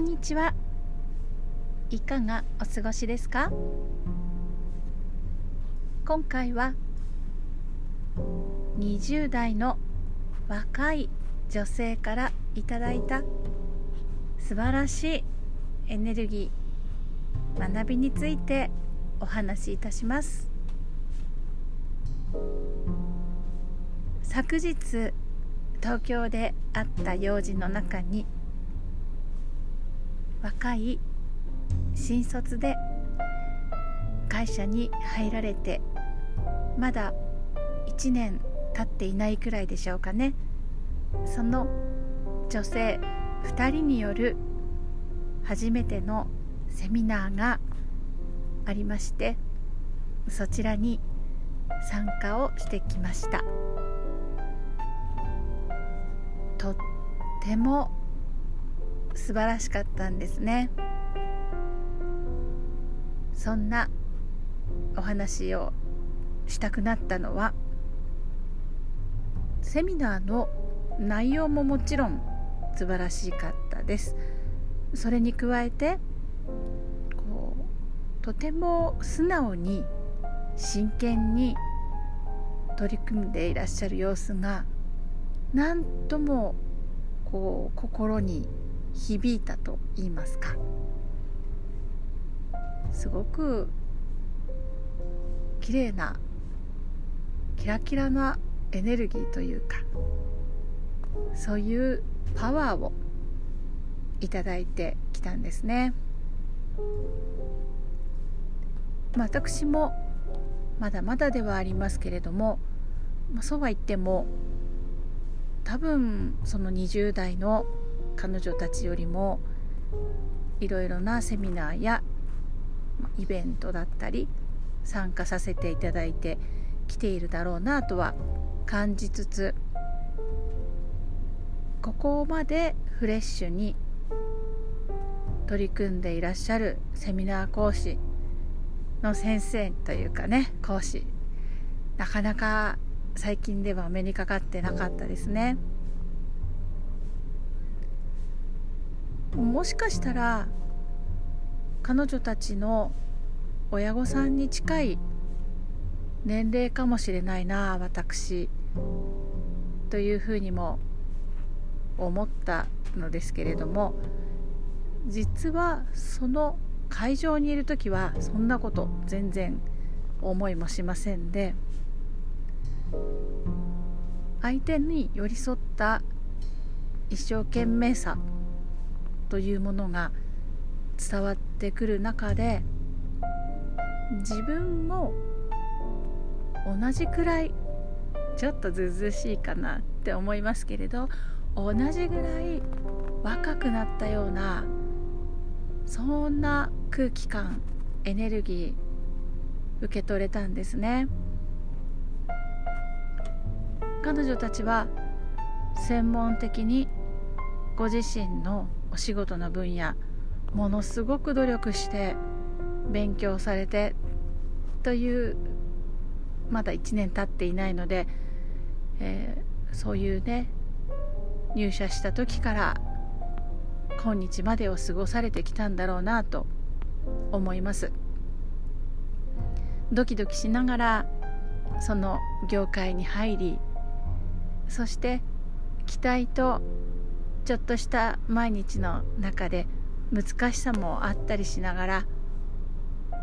んにちは。いかがお過ごしですか？今回は20代の若い女性からいただいた素晴らしいエネルギー学びについてお話しいたします。昨日東京であった用事の中に若い新卒で会社に入られてまだ1年経っていないくらいでしょうかね。その女性2人による初めてのセミナーがありましてそちらに参加をしてきました。とっても素晴らしかったんですね。そんなお話をしたくなったのはセミナーの内容ももちろん素晴らしかったです。それに加えてこうとても素直に真剣に取り組んでいらっしゃる様子が何ともこう心に響いたと言いますかすごく綺麗なキラキラなエネルギーというかそういうパワーをいただいてきたんですね。私もまだまだではありますけれども、そうは言っても多分その20代の彼女たちよりもいろいろなセミナーやイベントだったり参加させていただいてきているだろうなとは感じつつここまでフレッシュに取り組んでいらっしゃるセミナー講師の先生というかね講師なかなか最近では目にかかってなかったですね。もしかしたら彼女たちの親御さんに近い年齢かもしれないな私。というふうにも思ったのですけれども実はその会場にいる時はそんなこと全然思いもしませんで相手に寄り添った一生懸命さというものが伝わってくる中で自分も同じくらいちょっとずうずしいかなって思いますけれど同じぐらい若くなったようなそんな空気感エネルギー受け取れたんですね。彼女たちは専門的にご自身のお仕事の分野ものすごく努力して勉強されてというまだ1年経っていないので、えー、そういうね入社した時から今日までを過ごされてきたんだろうなと思います。ドキドキしながらその業界に入りそして期待とちょっとした毎日の中で難しさもあったりしながら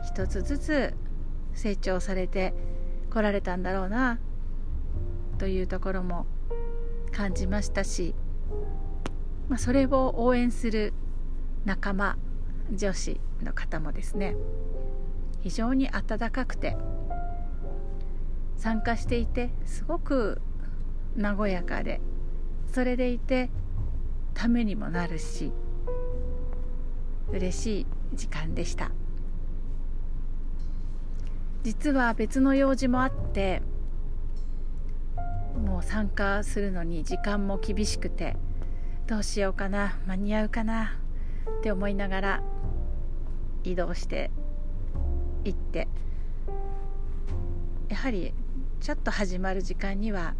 一つずつ成長されてこられたんだろうなというところも感じましたし、まあ、それを応援する仲間女子の方もですね非常に温かくて参加していてすごく和やかでそれでいてためにもなるし嬉しい時間でした。実は別の用事もあってもう参加するのに時間も厳しくてどうしようかな間に合うかなって思いながら移動して行ってやはりちょっと始まる時間には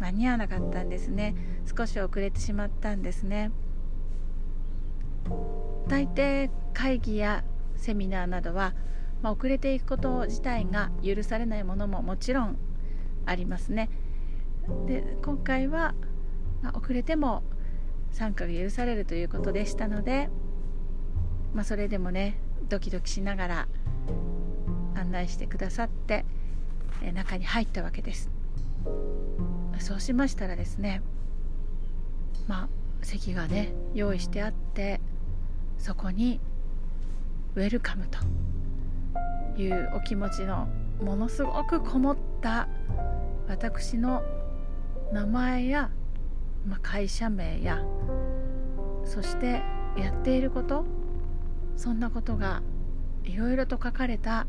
間に合わなかったんですね。少し遅れてしまったんですね。大抵会議やセミナーなどは、まあ、遅れていくこと自体が許されないものももちろんありますね。で今回は、まあ、遅れても参加が許されるということでしたので、まあ、それでもねドキドキしながら案内してくださって中に入ったわけです。そうしましたらですねまあ席がね用意してあってそこにウェルカムというお気持ちのものすごくこもった私の名前や、まあ、会社名やそしてやっていることそんなことがいろいろと書かれた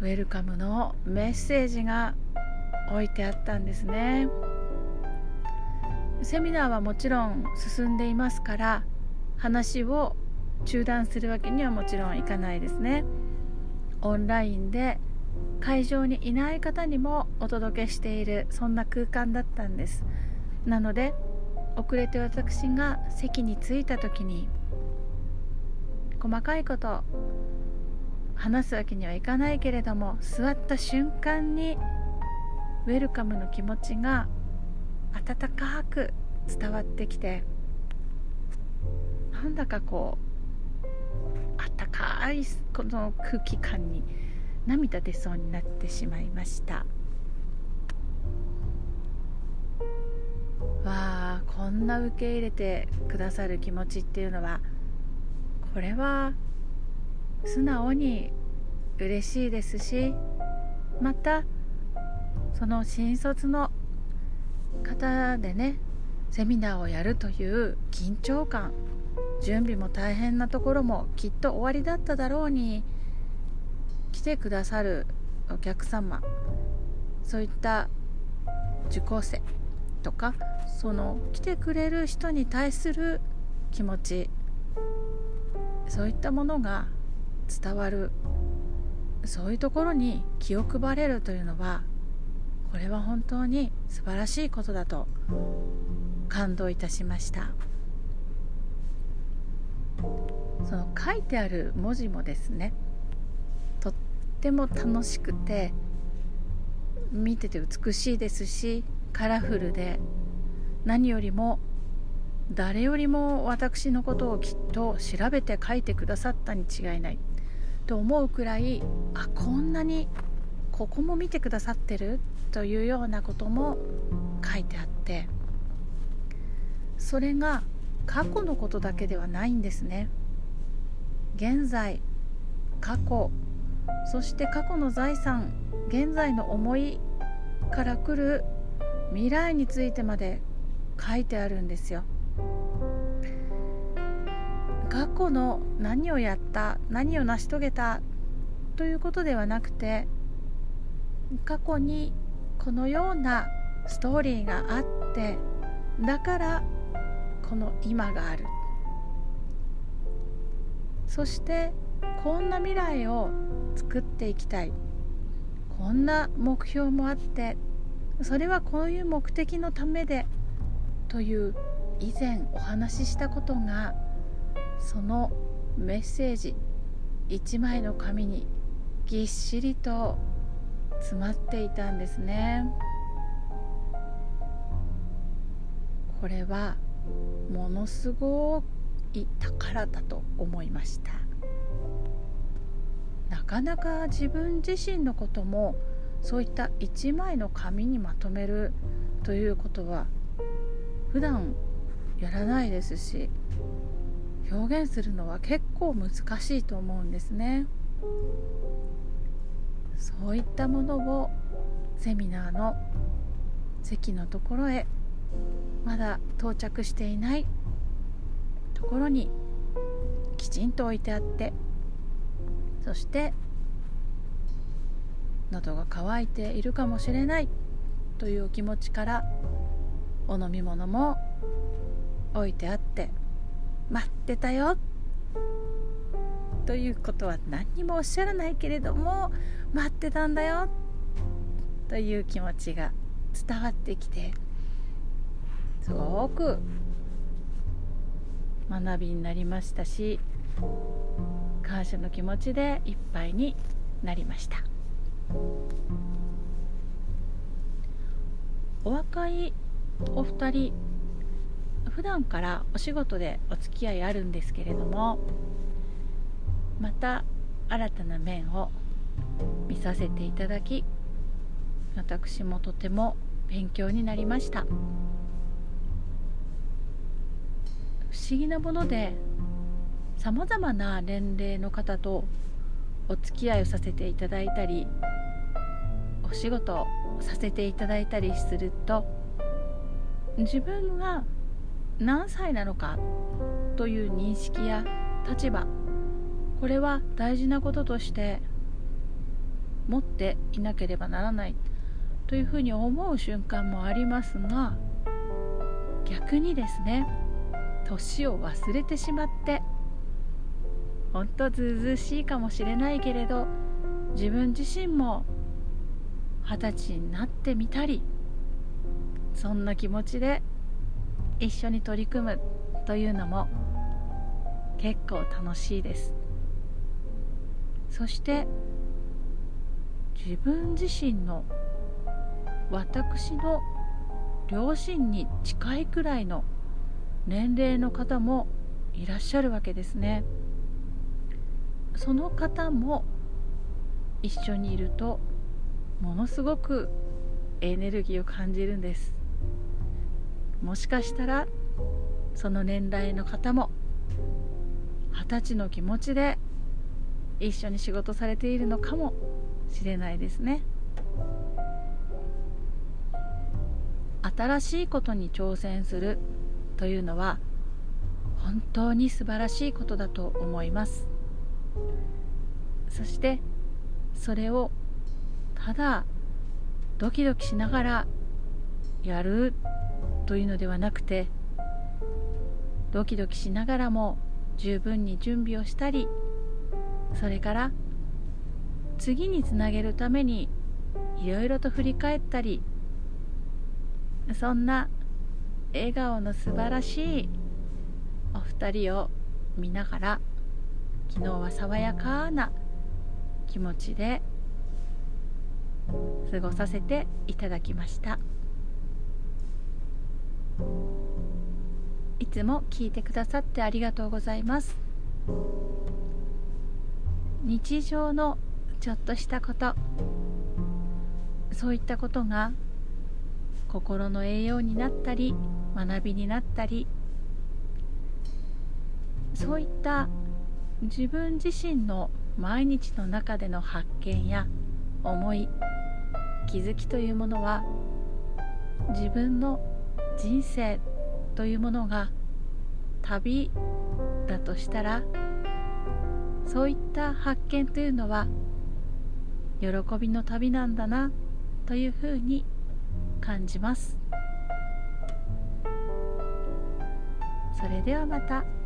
ウェルカムのメッセージが置いてあったんですね。セミナーはもちろん進んでいますから話を中断するわけにはもちろんいかないですね。オンラインで会場にいない方にもお届けしているそんな空間だったんです。なので遅れて私が席に着いた時に細かいこと話すわけにはいかないけれども座った瞬間にウェルカムの気持ちが温かく伝わってきてなんだかこうあったかいこの空気感に涙出そうになってしまいました。わあこんな受け入れてくださる気持ちっていうのはこれは素直に嬉しいですしまたその新卒の方でねセミナーをやるという緊張感準備も大変なところもきっと終わりだっただろうに来てくださるお客様そういった受講生とかその来てくれる人に対する気持ちそういったものが伝わるそういうところに気を配れるというのはこれは本当に素晴らしいことだと感動いたしました。その書いてある文字もですねとっても楽しくて見てて美しいですしカラフルで何よりも誰よりも私のことをきっと調べて書いてくださったに違いないと思うくらいあこんなにここも見てくださってるというようなことも書いてあってそれが過去のことだけではないんですね。現在過去そして過去の財産現在の思いから来る未来についてまで書いてあるんですよ。過去の何をやった何を成し遂げたということではなくて過去にこのようなストーリーがあってだからこの今がある。そしてこんな未来を作っていきたい。こんな目標もあってそれはこういう目的のためでという以前お話ししたことがそのメッセージ1枚の紙にぎっしりと詰まっていたんですね。これはものすごい宝だと思いました。なかなか自分自身のこともそういった1枚の紙にまとめるということは普段やらないですし表現するのは結構難しいと思うんですね。そういったものをセミナーの席のところへまだ到着していないところにきちんと置いてあってそして喉が渇いているかもしれないというお気持ちからお飲み物も置いてあって待ってたよ。ということは何にもおっしゃらないけれども待ってたんだよという気持ちが伝わってきてすごく学びになりましたし感謝の気持ちでいっぱいになりました。お若いお二人普段からお仕事でお付き合いあるんですけれどもまた新たな面を見させていただき私もとても勉強になりました。不思議なものでさまざまな年齢の方とお付き合いをさせていただいたりお仕事をさせていただいたりすると自分が何歳なのかという認識や立場これは大事なこととして持っていなければならないというふうに思う瞬間もありますが逆にですね年を忘れてしまってほんとずうずうしいかもしれないけれど自分自身も二十歳になってみたりそんな気持ちで一緒に取り組むというのも結構楽しいです。そして自分自身の私の両親に近いくらいの年齢の方もいらっしゃるわけですね。その方も一緒にいるとものすごくエネルギーを感じるんです。もしかしたらその年代の方も二十歳の気持ちで一緒に仕事されているのかもしれないですね。新しいことに挑戦するというのは本当に素晴らしいことだと思います。そしてそれをただドキドキしながらやるというのではなくてドキドキしながらも十分に準備をしたりそれから次につなげるためにいろいろと振り返ったりそんな笑顔の素晴らしいお二人を見ながら昨日は爽やかな気持ちで過ごさせていただきました。いつも聞いてくださってありがとうございます。日常のちょっとしたこと。そういったことが心の栄養になったり学びになったり。そういった自分自身の毎日の中での発見や思い気づきというものは自分の人生というものが旅だとしたらそういった発見というのは喜びの旅なんだなというふうに感じますそれではまた。